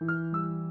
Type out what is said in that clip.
Música